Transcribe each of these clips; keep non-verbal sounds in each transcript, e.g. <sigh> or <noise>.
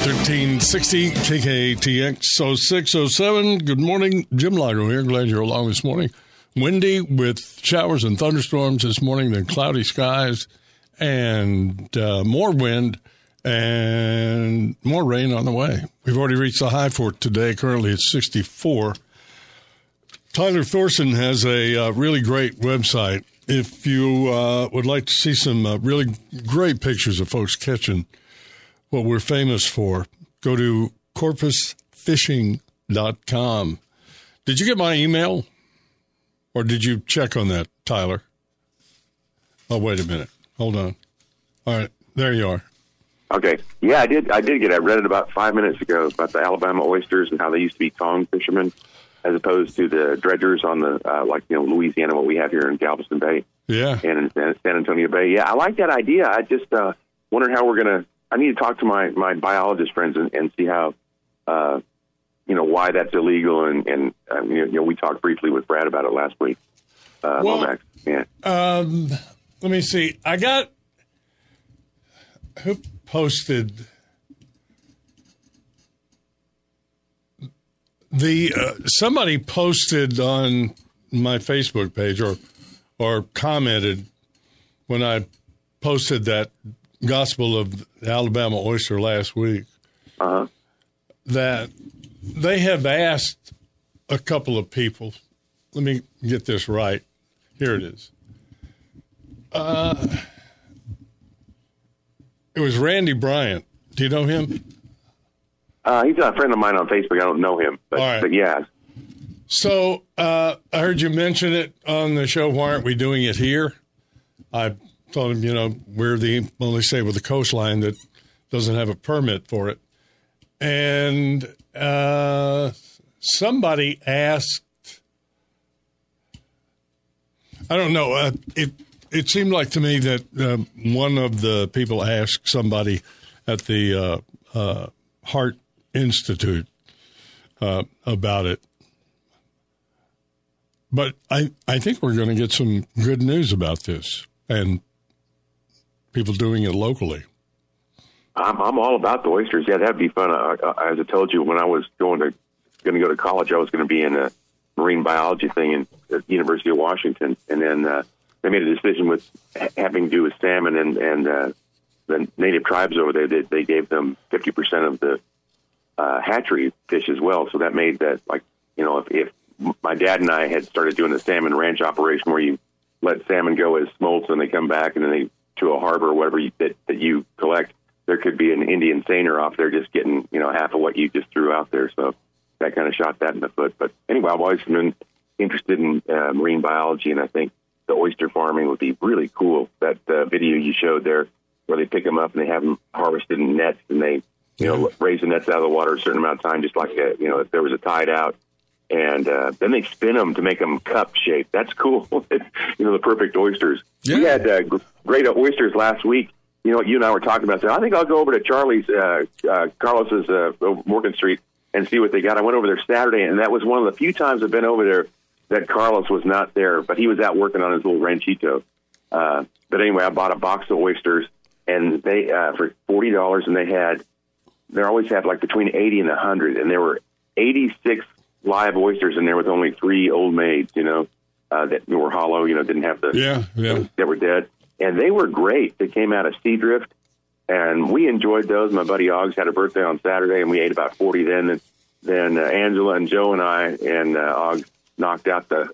1360 KKTX 0607. Good morning. Jim Lago here. Glad you're along this morning. Windy with showers and thunderstorms this morning, then cloudy skies and uh, more wind and more rain on the way. We've already reached the high for today. Currently it's 64. Tyler Thorson has a uh, really great website. If you uh, would like to see some uh, really great pictures of folks catching what we're famous for, go to corpusfishing.com. Did you get my email? Or did you check on that, Tyler? Oh, wait a minute. Hold on. All right, there you are. Okay. Yeah, I did. I did get. it. I read it about five minutes ago about the Alabama oysters and how they used to be tong fishermen, as opposed to the dredgers on the uh, like you know Louisiana, what we have here in Galveston Bay Yeah. and in San Antonio Bay. Yeah, I like that idea. I just uh, wonder how we're gonna. I need to talk to my my biologist friends and, and see how, uh, you know, why that's illegal. And and uh, you know, we talked briefly with Brad about it last week. Uh, Well- Lomax. Yeah. Um, let me see. I got who posted the uh, somebody posted on my Facebook page or or commented when I posted that Gospel of the Alabama oyster last week Uh huh. that they have asked a couple of people. Let me get this right. Here it is. Uh, it was Randy Bryant. Do you know him? Uh, he's a friend of mine on Facebook. I don't know him, but, right. but yeah. So uh, I heard you mention it on the show. Why aren't we doing it here? I told him, you know, we're the only state with a coastline that doesn't have a permit for it. And uh, somebody asked, I don't know. Uh, it it seemed like to me that uh, one of the people asked somebody at the uh, uh, Harte Institute uh, about it. But I, I think we're going to get some good news about this and people doing it locally. I'm, I'm all about the oysters. Yeah, that'd be fun. Uh, uh, as I told you, when I was going to going to go to college, I was going to be in a marine biology thing in, at the University of Washington, and then uh, they made a decision with having to do with salmon and and uh, the native tribes over there. They, they gave them 50 percent of the uh, hatchery fish as well. So that made that like you know if, if my dad and I had started doing the salmon ranch operation where you let salmon go as smolts and they come back and then they to a harbor whatever you, that that you collect. There could be an Indian seiner off there just getting you know half of what you just threw out there. So that kind of shot that in the foot. But anyway, I've always been interested in uh, marine biology, and I think the oyster farming would be really cool. That uh, video you showed there, where they pick them up and they have them harvested in nets, and they you know raise the nets out of the water a certain amount of time, just like a, you know if there was a tide out, and uh, then they spin them to make them cup shaped. That's cool. <laughs> you know the perfect oysters. We had uh, gr- great oysters last week. You know, you and I were talking about that. I think I'll go over to Charlie's, uh, uh, Carlos's, uh, Morgan Street and see what they got. I went over there Saturday, and that was one of the few times I've been over there that Carlos was not there, but he was out working on his little ranchito. Uh, but anyway, I bought a box of oysters, and they uh, for forty dollars, and they had they always have like between eighty and a hundred, and there were eighty six live oysters in there with only three old maids, you know, uh, that were hollow, you know, didn't have the Yeah, yeah. that were dead, and they were great. They came out of Seadrift, and we enjoyed those. My buddy Oggs had a birthday on Saturday, and we ate about forty. Then, then uh, Angela and Joe and I and uh, Oggs knocked out the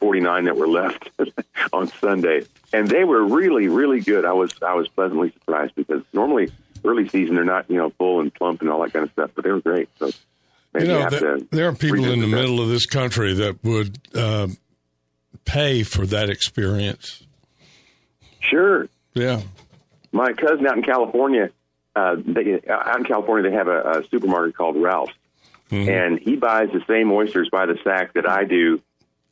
49 that were left <laughs> on Sunday, and they were really, really good. I was I was pleasantly surprised because normally early season they're not you know full and plump and all that kind of stuff, but they were great. So you know, there, there, are people in the that. middle of this country that would uh, pay for that experience. Sure. Yeah. My cousin out in California, uh, they, out in California, they have a, a supermarket called Ralph's, mm-hmm. and he buys the same oysters by the sack that I do.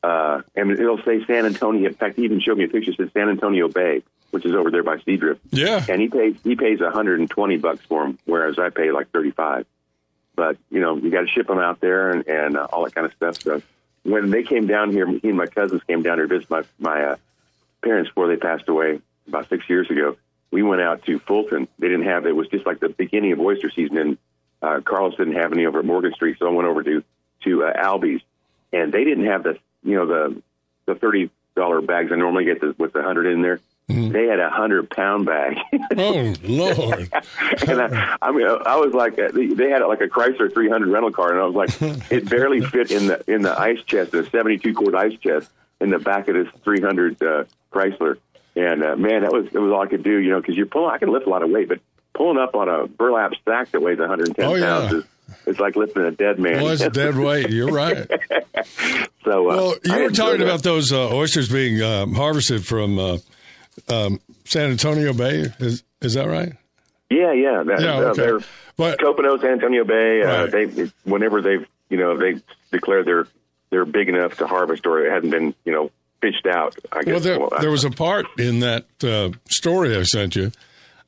Uh, and it'll say San Antonio. In fact, he even showed me a picture that says San Antonio Bay, which is over there by Seadrift. Yeah. And he pays he pays 120 bucks for them, whereas I pay like 35. But you know, you got to ship them out there and, and uh, all that kind of stuff. So when they came down here, he and my cousins came down here to visit my my uh, parents before they passed away about six years ago. We went out to Fulton. They didn't have it was just like the beginning of oyster season, and uh, Carlos didn't have any over at Morgan Street, so I went over to to uh, Albies, and they didn't have the you know the the thirty dollar bags I normally get the, with the hundred in there. Mm-hmm. They had a hundred pound bag. <laughs> oh Lord! <laughs> and I, I mean, I was like, uh, they had like a Chrysler 300 rental car, and I was like, <laughs> it barely fit in the in the ice chest, the 72 quart ice chest in the back of this 300 uh, Chrysler. And uh, man, that was it was all I could do, you know, because you're pulling. I can lift a lot of weight, but pulling up on a burlap sack that weighs 110 oh, yeah. pounds is it's like lifting a dead man. Well, it's a dead weight. You're right. so, uh, well, you were talking about those uh, oysters being uh, harvested from uh, um, San Antonio Bay. Is is that right? Yeah, yeah. That, yeah, uh, okay. they're but, Copano, San Antonio Bay. Uh, right. They whenever they've you know they declare they're they're big enough to harvest, or it hasn't been you know fished out. I guess. Well, there, well, there was a part in that uh, story I sent you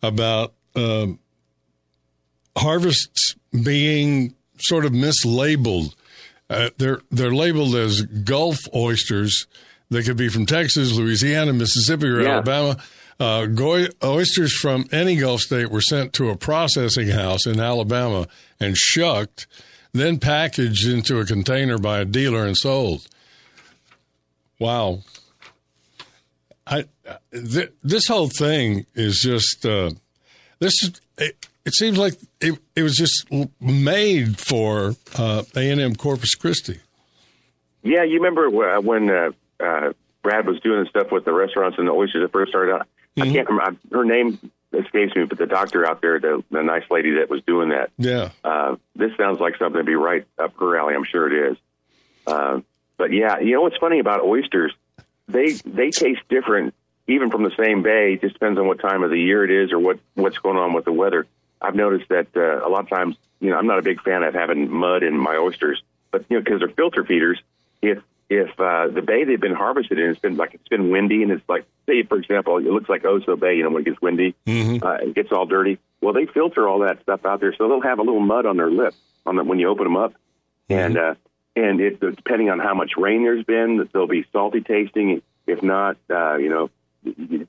about um, harvests being sort of mislabeled. Uh, they're they're labeled as Gulf oysters. They could be from Texas, Louisiana, Mississippi, or yeah. Alabama. Uh, go- oysters from any Gulf state were sent to a processing house in Alabama and shucked, then packaged into a container by a dealer and sold. Wow. I th- this whole thing is just uh, this. It, it, seems like it, it was just made for uh, A and M Corpus Christi. Yeah, you remember when uh, uh, Brad was doing stuff with the restaurants and the oysters that first started out. Mm-hmm. I can't remember her name escapes me, but the doctor out there, the, the nice lady that was doing that. Yeah. Uh, this sounds like something to be right up her alley. I'm sure it is. Uh, but yeah, you know what's funny about oysters? They they taste different even from the same bay. It just depends on what time of the year it is or what what's going on with the weather. I've noticed that uh, a lot of times, you know, I'm not a big fan of having mud in my oysters, but you know, because they're filter feeders, if if uh, the bay they've been harvested in, it's been like it's been windy and it's like, say for example, it looks like Oso Bay, you know, when it gets windy, mm-hmm. uh, it gets all dirty. Well, they filter all that stuff out there, so they'll have a little mud on their lip on the, when you open them up, mm-hmm. and uh, and it, depending on how much rain there's been, they'll be salty tasting. If not, uh, you know,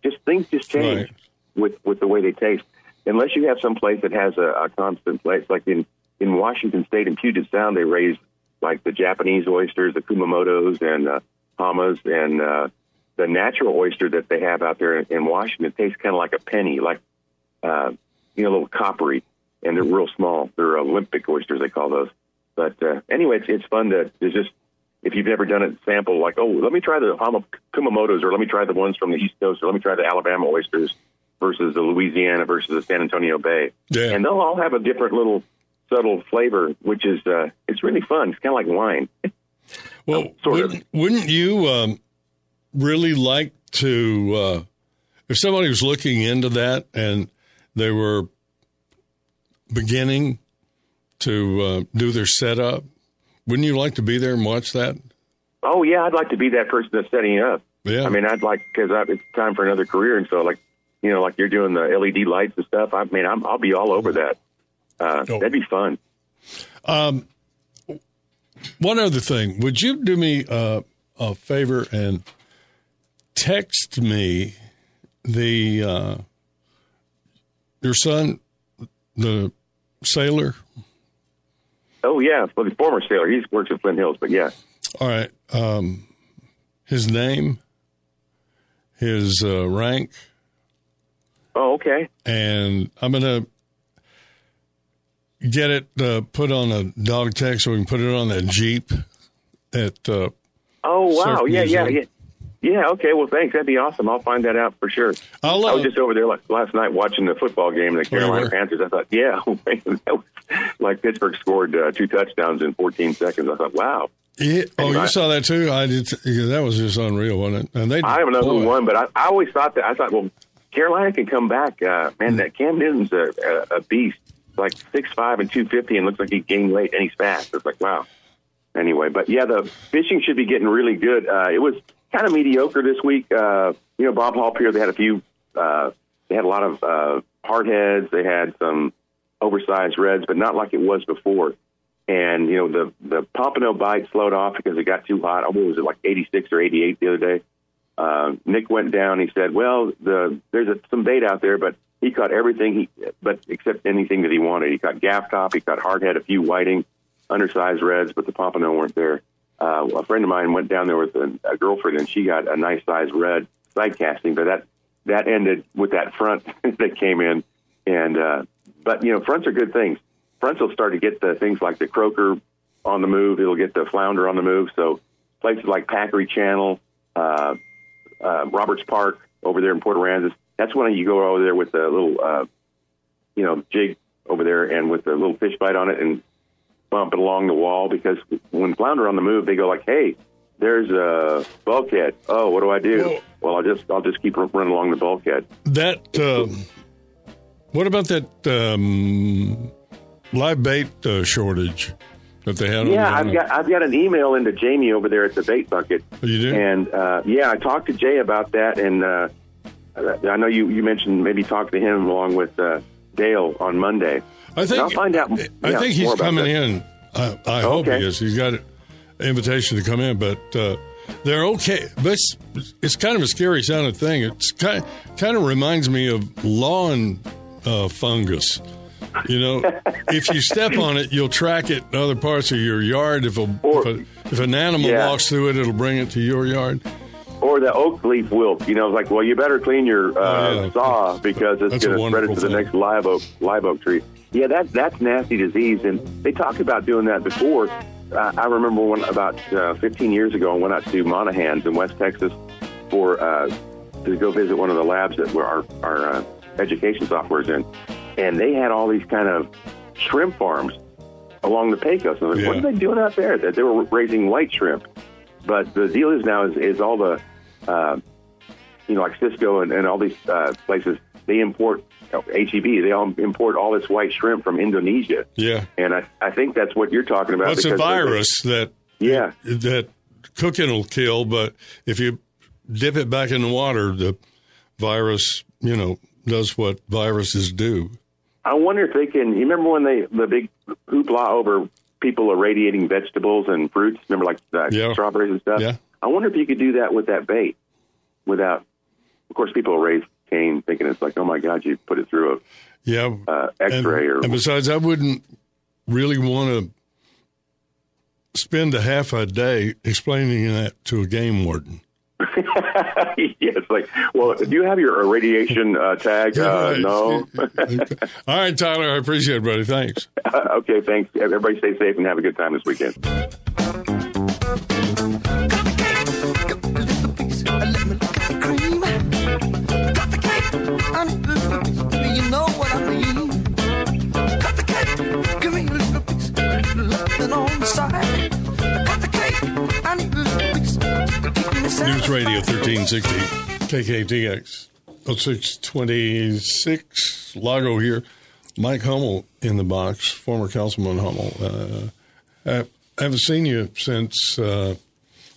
just things just change right. with with the way they taste. Unless you have some place that has a, a constant place, like in in Washington State in Puget Sound, they raise like the Japanese oysters, the Kumamotos and uh, Hamas, and uh, the natural oyster that they have out there in, in Washington tastes kind of like a penny, like uh, you know, a little coppery, and they're real small. They're Olympic oysters, they call those. But uh, anyway, it's, it's fun to, to just if you've never done it, sample like, oh, let me try the Hama Kumamotos, or let me try the ones from the East Coast, or let me try the Alabama oysters versus the Louisiana versus the San Antonio Bay, yeah. and they'll all have a different little subtle flavor, which is uh, it's really fun. It's kind of like wine. <laughs> well, <laughs> sort wouldn't, of. wouldn't you um, really like to, uh, if somebody was looking into that and they were beginning to uh, do their setup, wouldn't you like to be there and watch that? Oh yeah, I'd like to be that person that's setting it up. Yeah, I mean, I'd like because it's time for another career, and so like you know, like you're doing the LED lights and stuff. I mean, I'm, I'll be all over that. Uh, oh. That'd be fun. Um, one other thing, would you do me uh, a favor and text me the uh, your son, the sailor? Oh yeah, well, the former sailor. He works at Flint Hills, but yeah. All right. Um, his name, his uh, rank. Oh, okay. And I'm gonna get it uh, put on a dog tag so we can put it on that Jeep at uh, Oh wow, yeah, yeah, yeah. Yeah, okay. Well, thanks. That'd be awesome. I'll find that out for sure. I'll, I uh, was just over there like, last night watching the football game, the Oh, Carolina? Panthers. I thought, yeah, <laughs> that was like Pittsburgh scored uh, two touchdowns in 14 seconds. I thought, wow. Yeah. Oh, you saw that too? I did. Yeah, that was just unreal, wasn't it? And they. I don't know who won, but I, I always thought that. I thought, well, Carolina can come back. Uh, man, that Cam Newton's a, a, a beast. Like six five and two fifty, and looks like he gained weight and he's fast. It's like wow. Anyway, but yeah, the fishing should be getting really good. Uh, it was kind of mediocre this week. Uh, you know, Bob Hall Pier, they had a few. Uh, they had a lot of uh, hardheads. They had some oversized reds, but not like it was before. And you know, the the pompano bite slowed off because it got too hot. Oh, what was it like eighty six or eighty eight the other day? uh, Nick went down. He said, "Well, the there's a, some bait out there, but he caught everything he, but except anything that he wanted. He caught gaff top, he caught hardhead, a few whiting, undersized reds, but the pompano weren't there. Uh, a friend of mine went down there with a, a girlfriend, and she got a nice sized red side casting, but that that ended with that front <laughs> that came in. And uh, but you know, fronts are good things. Fronts will start to get the things like the croaker on the move. It'll get the flounder on the move. So places like Packery Channel. Uh, uh, Roberts Park over there in Port Aransas. That's when you go over there with a little, uh, you know, jig over there and with a little fish bite on it and bump it along the wall because when flounder on the move, they go like, "Hey, there's a bulkhead. Oh, what do I do? Whoa. Well, I'll just I'll just keep running along the bulkhead. That. Um, what about that um, live bait uh, shortage that they had? Yeah, I've got I've got an email into Jamie over there at the bait bucket. Oh, you do? And uh, yeah, I talked to Jay about that, and uh, I know you you mentioned maybe talk to him along with uh, Dale on Monday. I think I'll find out. I think he's coming that. in. I, I hope Okay. he is. He's got an invitation to come in, but uh, they're okay. But it's, it's kind of a scary sounding thing. It's kind kind of reminds me of lawn uh, fungus. You know, <laughs> if you step on it, you'll track it in other parts of your yard. If a, Or- if, a if an animal Yeah. walks through it, it'll bring it to your yard. Or the oak leaf wilt. You know, it's like, well, you better clean your uh, Oh, yeah. saw because it's going to spread it to the thing. next live oak live oak tree. Yeah, that that's nasty disease, and they talked about doing that before. Uh, I remember when about uh, 15 years ago, I went out to Monahans in West Texas for uh, to go visit one of the labs that where our our uh, education software is in, and they had all these kind of shrimp farms along the Pecos. And I was like, what are they doing out there? That they were raising white shrimp. But the deal is now is, is all the, uh, you know, like Sysco and, and all these uh, places, they import you know, HEB. They all import all this white shrimp from Indonesia, Yeah, and I, I think that's what you're talking about. well, it's a because they- virus that Yeah, that cooking will kill, but if you dip it back in the water, the virus, you know, does what viruses do. I wonder if they can. You remember when they the big hoopla over people irradiating vegetables and fruits? Remember, like uh, Yeah. strawberries and stuff. Yeah. I wonder if you could do that with that bait, without. Of course, people raise Cain thinking it's like, oh my God, you put it through Yeah. a uh, and, X-ray or and besides, I wouldn't really want to spend a half a day explaining that to a game warden. <laughs> yeah, it's like, well, do you have your irradiation uh, tag? Uh, no. <laughs> All right, Tyler, I appreciate it, buddy. Thanks. <laughs> okay, thanks. Everybody stay safe and have a good time this weekend. News Radio 1360, KKTX, 0626, Lago here. Mike Hummel in the box, former Councilman Hummel. Uh, I haven't seen you since, uh,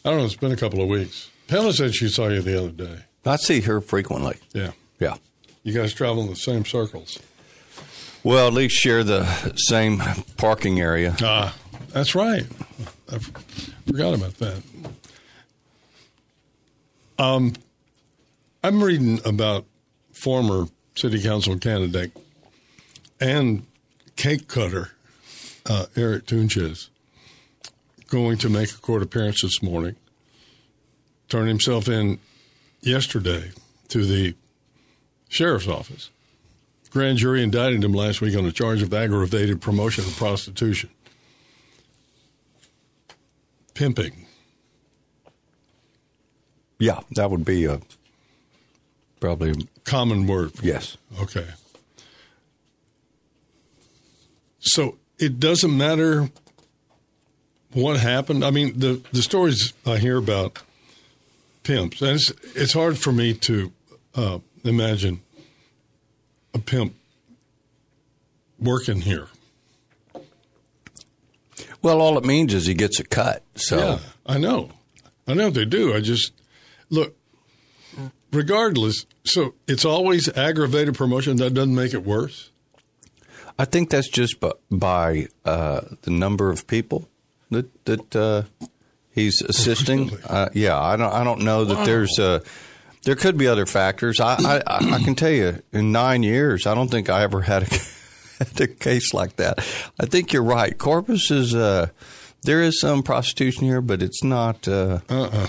I don't know, it's been a couple of weeks. Pamela said she saw you the other day. I see her frequently. Yeah. Yeah. You guys travel in the same circles. Well, at least share the same parking area. Ah, that's right. I forgot about that. Um, I'm reading about former city council candidate and cake cutter uh, Eric Tunches going to make a court appearance this morning. Turned himself in yesterday to the sheriff's office. Grand jury indicted him last week on a charge of aggravated promotion of prostitution. Pimping. Yeah, that would be a probably Common word. yes. Okay. So it doesn't matter what happened. I mean, the the stories I hear about pimps, and it's it's hard for me to uh, imagine a pimp working here. Well, all it means is he gets a cut. So Yeah, I know, I know they do. I just look. Regardless, so it's always aggravated promotion. That doesn't make it worse. I think that's just by, by uh, the number of people that that uh, he's <laughs> assisting. Really? Uh, yeah, I don't. I don't know that there's. Uh, there could be other factors. I, I I I can tell you, in nine years, I don't think I ever had a, <laughs> had a case like that. I think you're right. Corpus is. Uh, there is some prostitution here, but it's not. Uh, Uh-uh.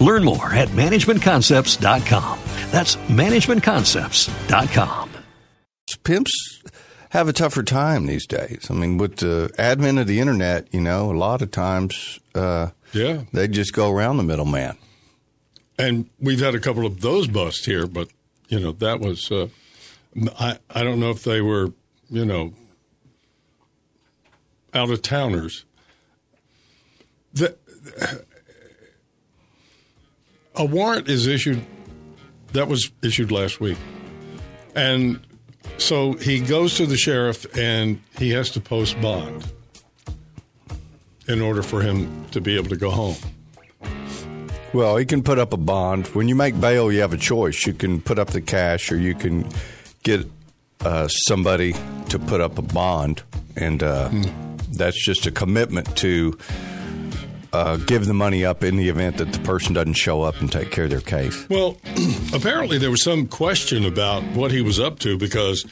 Learn more at managementconcepts.com. That's managementconcepts.com. pimps have a tougher time these days. I mean, with the advent of the internet, you know, a lot of times uh, Yeah, they just go around the middleman. and we've had a couple of those busts here, but you know that was uh, I I don't know if they were you know out of towners. The, a warrant is issued that was issued last week, and so he goes to the sheriff and he has to post bond in order for him to be able to go home. Well, he can put up a bond. When you make bail, you have a choice. You can put up the cash, or you can get uh, somebody to put up a bond, and uh, that's just a commitment to uh, give the money up in the event that the person doesn't show up and take care of their case. Well, <clears throat> apparently there was some question about what he was up to because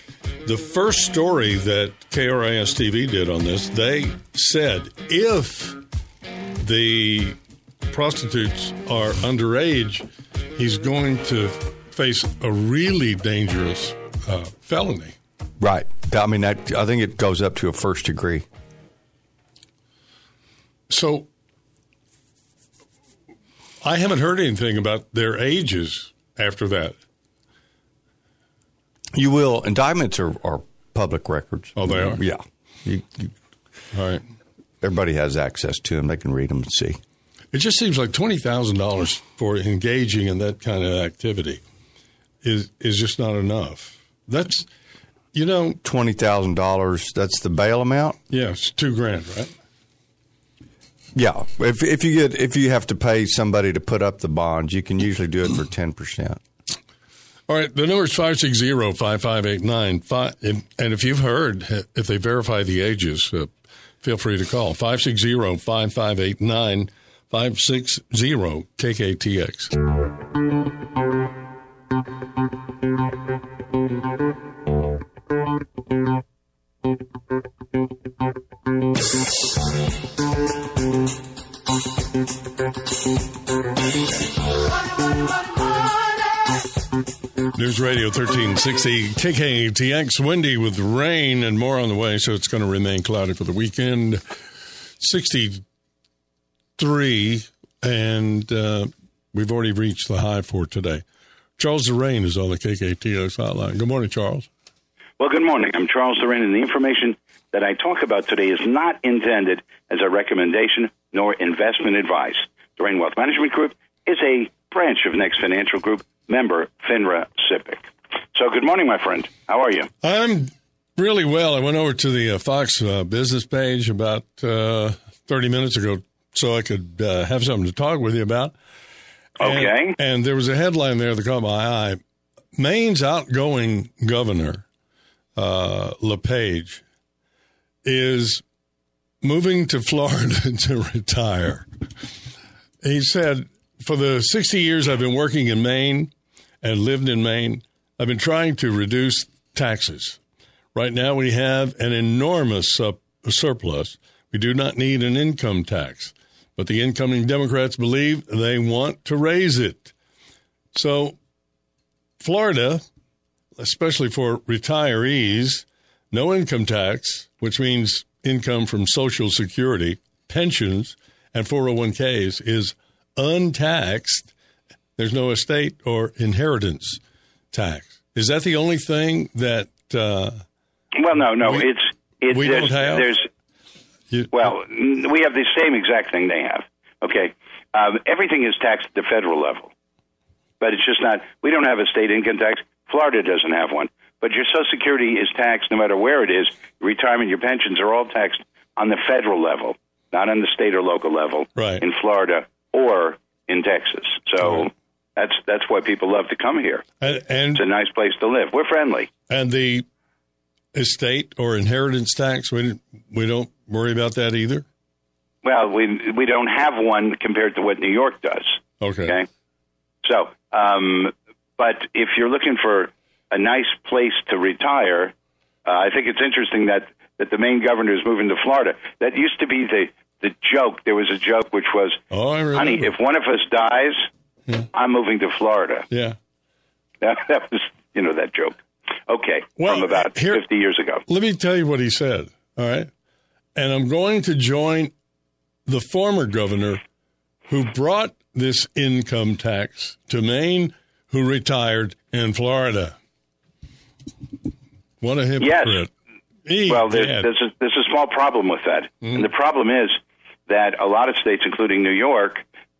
the first story that KRIS TV did on this, they said if the prostitutes are underage, he's going to face a really dangerous uh, felony. Right. I mean, that, I think it goes up to a first degree. So I haven't heard anything about their ages after that. You will. Indictments are, are public records. Oh, they are? Yeah. You, you, All right. everybody has access to them. They can read them and see. It just seems like twenty thousand dollars for engaging in that kind of activity is is just not enough. That's you know, Twenty thousand dollars. That's the bail amount. yeah, it's two grand, right? Yeah. If if you get if you have to pay somebody to put up the bond, you can usually do it for ten percent. All right, the number is 560-5589. And if you've heard, if they verify the ages, uh, feel free to call 560-5589, 560-KKTX. News Radio 1360 KKTX. Windy with rain and more on the way, so it's going to remain cloudy for the weekend. 63, and uh, we've already reached the high for today. Charles Duran is on the KKTX hotline. Good morning, Charles. Well, good morning. I'm Charles Duran, and the information that I talk about today is not intended as a recommendation nor investment advice. Duran Wealth Management Group is a branch of Next Financial Group, member FINRA SIPC. So, good morning, my friend. How are you? I'm really well. I went over to the uh, Fox uh, business page about uh, 30 minutes ago so I could uh, have something to talk with you about. And- Okay. And, there was a headline there that caught my eye. Maine's outgoing governor, uh, LePage, is moving to Florida <laughs> to retire. He said, For the 60 years I've been working in Maine and lived in Maine, I've been trying to reduce taxes. Right now, we have an enormous sup- surplus. We do not need an income tax, but the incoming Democrats believe they want to raise it. So, Florida, especially for retirees, no income tax, which means income from Social Security, pensions, and 401ks, is untaxed. There's no estate or inheritance tax. Is that the only thing that? Uh, well, no, no. we- it's it's we there's, don't have? there's you, well, we have the same exact thing they have. Okay, um, everything is taxed at the federal level, but it's just not. We don't have a state income tax. Florida doesn't have one, but your Social Security is taxed no matter where it is. Retirement, your pensions are all taxed on the federal level, not on the state or local level. Right. in Florida or in Texas. So Right. that's that's why people love to come here. and and, It's a nice place to live. We're friendly. and the estate or inheritance tax. We we don't worry about that either. Well, we we don't have one compared to what New York does. Okay. Okay. So, um, but if you're looking for a nice place to retire, uh, I think it's interesting that, that the Maine governor is moving to Florida. That used to be the, the joke. There was a joke which was, Oh, honey, if one of us dies, I'm moving to Florida. yeah. That, <laughs> that was, you know, that joke. Okay. Well, from about here- 50 years ago. Let me tell you what he said. All right. And I'm going to join the former governor who brought this income tax to Maine, who retired in Florida. What a hypocrite. Egad. Well, there's, there's, a, there's a small problem with that. And hmm. the problem is that a lot of states, including New York,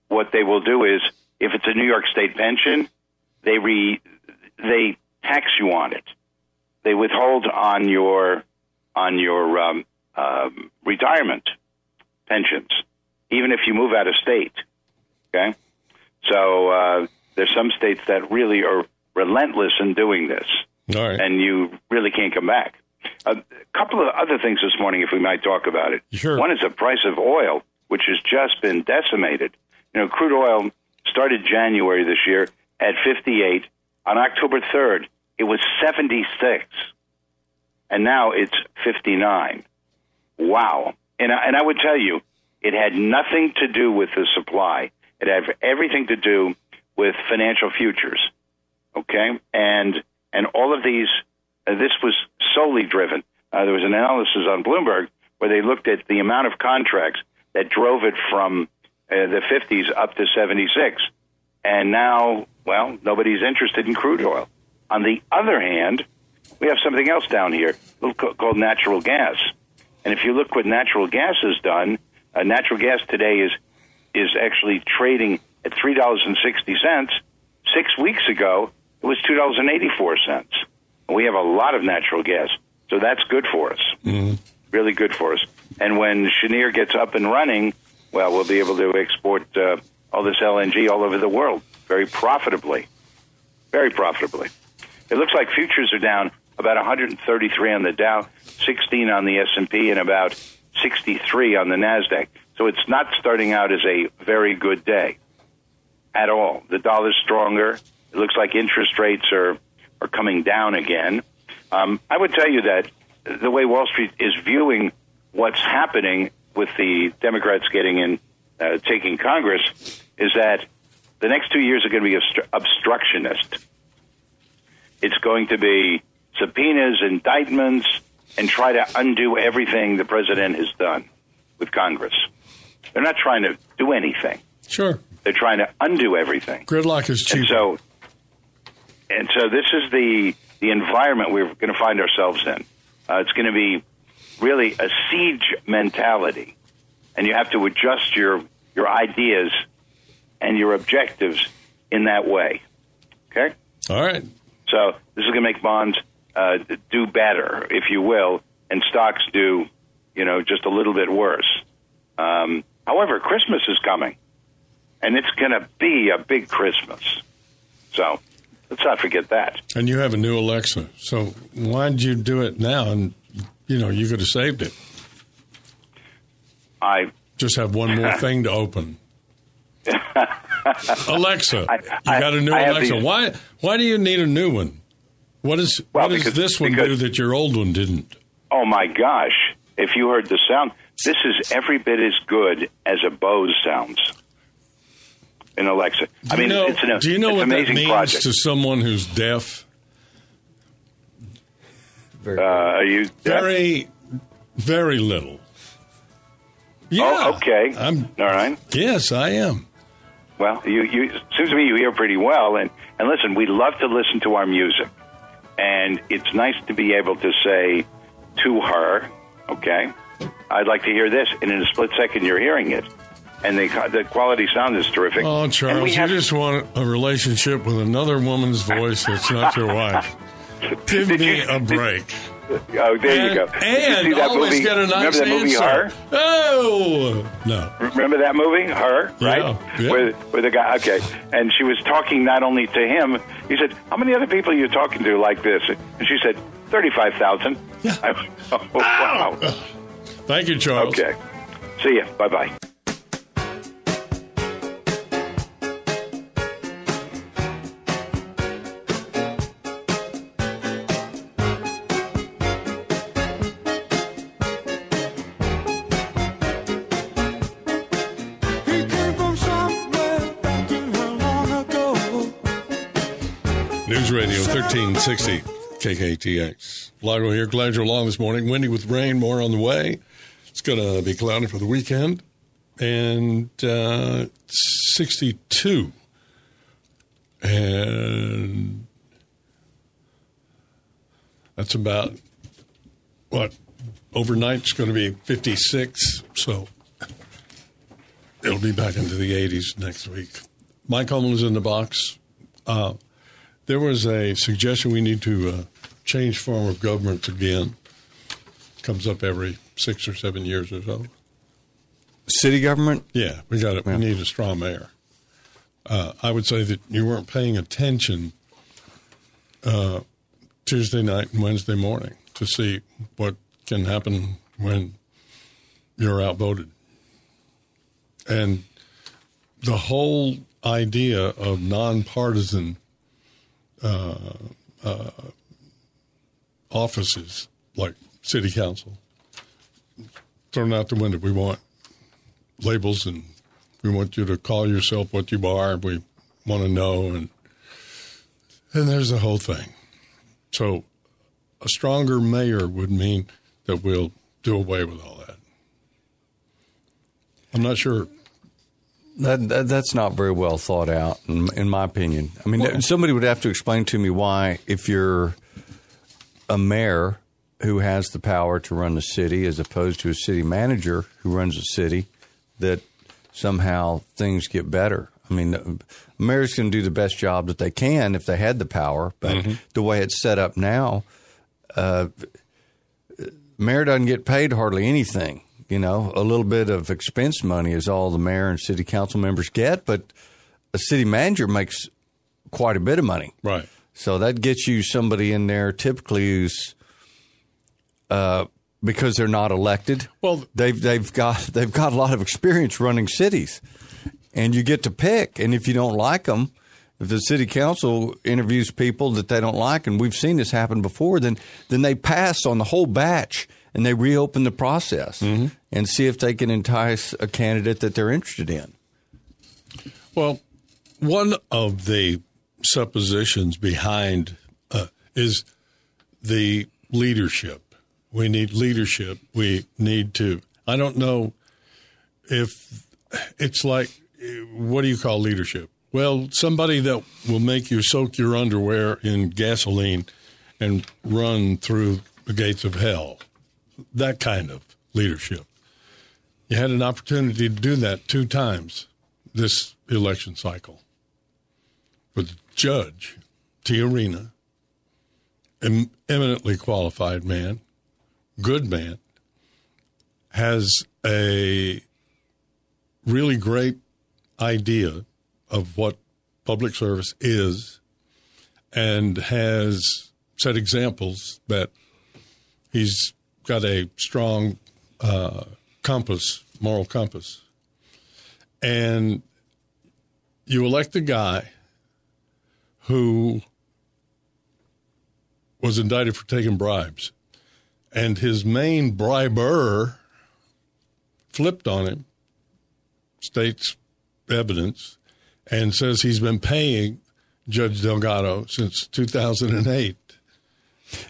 what they will do is if it's a New York state pension, they re, they tax you on it. They withhold on your on your um, um, retirement pensions, even if you move out of state. Okay, so uh, there's some states that really are relentless in doing this All right. and you really can't come back. A couple of other things this morning, if we might talk about it. Sure. One is the price of oil, which has just been decimated. You know, crude oil started January this year at 58. On October 3rd, it was 76. And now it's 59. Wow. And I, and I would tell you, it had nothing to do with the supply. It had everything to do with financial futures okay and and all of these uh, this was solely driven uh, there was an analysis on bloomberg where they looked at the amount of contracts that drove it from uh, the 50s up to 76 and now well nobody's interested in crude oil on the other hand we have something else down here called natural gas and if you look what natural gas has done uh, natural gas today is is actually trading at three dollars and sixty cents. Six weeks ago, it was two dollars and eighty four cents. We have a lot of natural gas, so that's good for us. Mm-hmm. Really good for us. And when Cheniere gets up and running, well, we'll be able to export uh, all this LNG all over the world very profitably. Very profitably. It looks like futures are down about 133 on the Dow, 16 on the S&P, and about 63 on the Nasdaq. So it's not starting out as a very good day at all. The dollar's stronger. It looks like interest rates are are coming down again. Um, I would tell you that the way Wall Street is viewing what's happening with the Democrats getting in, uh, taking Congress, is that the next two years are going to be obstru- obstructionist. It's going to be subpoenas, indictments, and try to undo everything the president has done with Congress. They're not trying to do anything. Sure. They're trying to undo everything. Gridlock is cheap. And so, and so this is the the environment we're going to find ourselves in. Uh, it's going to be really a siege mentality, and you have to adjust your your ideas and your objectives in that way. Okay, All right. so this is going to make bonds uh, do better, if you will, and stocks do, you know, just a little bit worse. Um, however, Christmas is coming, and it's going to be a big Christmas. So let's not forget that. And you have a new Alexa. So why'd you do it now? And, you know, you could have saved it. I Just have one more <laughs> thing to open. <laughs> Alexa. I- you got a new Alexa. these- Why, why do you need a new one? What is Well, what does because- this one because- do that your old one didn't? Oh my gosh! If you heard the sound, this is every bit as good as a Bose sounds in Alexa. I mean, you know, it's an, do you know it's what an that means project. to someone who's deaf? Very uh, are you Very, very little. Yeah. Oh, okay. I'm. All right. Yes, I am. Well, you, you it seems to me you hear pretty well, and and listen, we love to listen to our music, and it's nice to be able to say to her, okay, I'd like to hear this, and in a split second you're hearing it, and the the quality sound is terrific. Oh, Charles, you have- just want a relationship with another woman's voice that's not your wife. <laughs> Give Did me you- a did- break. Oh, there and, you go. You And that always movie? get a nice Remember that movie, Her? answer. Oh no. Remember that movie, Her, Yeah, right? yeah. Where, where the guy, okay, and she was talking not only to him. He said, "How many other people are you talking to like this?" And she said, 35,000. Yeah. I, <laughs> oh, wow. Thank you, Charles. Okay. See you. Bye bye. News Radio 1360 KKTX. Lago here. Glad you're along this morning. Windy with rain, more on the way. It's going to be cloudy for the weekend. And uh, 62. And that's about what? Overnight Overnight's going to be 56. So it'll be back into the 80s next week. Mike Holman is in the box. Uh, there was a suggestion we need to uh, change form of government again. Comes up every six or seven years or so. City government? Yeah, we got it. We need a straw mayor. Uh, I would say that you weren't paying attention uh, Tuesday night and Wednesday morning to see what can happen when you're outvoted. And the whole idea of nonpartisan uh, uh, offices like city council thrown out the window. We want labels and we want you to call yourself what you are. We want to know and and there's the whole thing. So a stronger mayor would mean that we'll do away with all that. I'm not sure. That, that that's not very well thought out, in, in my opinion. I mean, somebody would have to explain to me why, if you're a mayor who has the power to run the city, as opposed to a city manager who runs the city, that somehow things get better. I mean, the mayor's can do the best job that they can if they had the power, but the way it's set up now, uh, mayor doesn't get paid hardly anything. You know, a little bit of expense money is all the mayor and city council members get, but a city manager makes quite a bit of money. Right. So that gets you somebody in there typically who's uh, because they're not elected. Well- they've they've got <laughs> they've got a lot of experience running cities, and you get to pick. And if you don't like them, if the city council interviews people that they don't like, and we've seen this happen before, then then they pass on the whole batch and they reopen the process and see if they can entice a candidate that they're interested in. Well, one of the suppositions behind uh, is the leadership. We need leadership. We need to. I don't know if it's like, what do you call leadership? Well, somebody that will make you soak your underwear in gasoline and run through the gates of hell. That kind of leadership. You had an opportunity to do that two times this election cycle with Judge Tijerina, em- eminently qualified man, good man, has a really great idea of what public service is and has set examples that he's got a strong uh, compass, moral compass. And you elect a guy who was indicted for taking bribes, and his main briber flipped on him, states evidence, and says he's been paying Judge Delgado since 2008.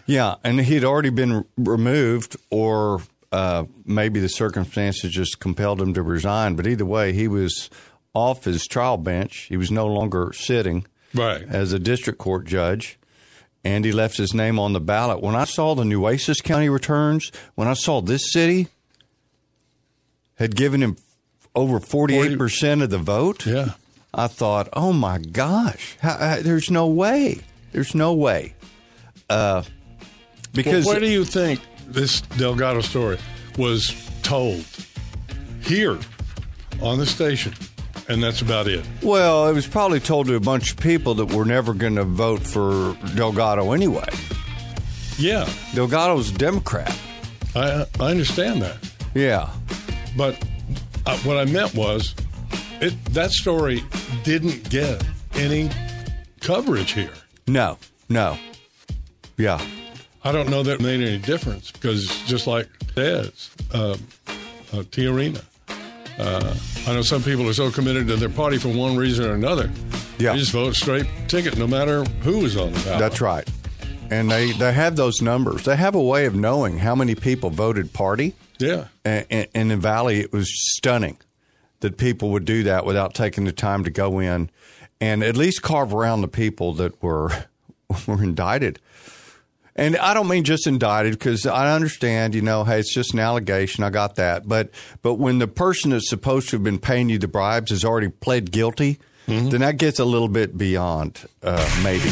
Yeah, and he had already been removed, or uh, maybe the circumstances just compelled him to resign. But either way, he was off his trial bench. He was no longer sitting Right. as a district court judge, and he left his name on the ballot. When I saw the Nueces County returns, when I saw this city had given him over 48% of the vote, Yeah. I thought, oh my gosh, how, how, there's no way. There's no way. Uh, because well, where do you think this Delgado story was told? Here on the station. And that's about it. Well, it was probably told to a bunch of people that were never going to vote for Delgado anyway. Yeah, Delgado's a Democrat. I, I understand that. Yeah. But uh, what I meant was it, that story didn't get any coverage here. No, no. Yeah. I don't know that made any difference because just like Ted's, uh, uh, Tijerina, uh, I know some people are so committed to their party for one reason or another. Yeah. They just vote straight ticket no matter who is on the ballot. That's right. And they, they have those numbers. They have a way of knowing how many people voted party. Yeah. And, and in the Valley, it was stunning that people would do that without taking the time to go in and at least carve around the people that were <laughs> were indicted. And I don't mean just indicted because I understand, you know, hey, it's just an allegation. I got that. But but when the person that's supposed to have been paying you the bribes has already pled guilty, then that gets a little bit beyond uh, maybe.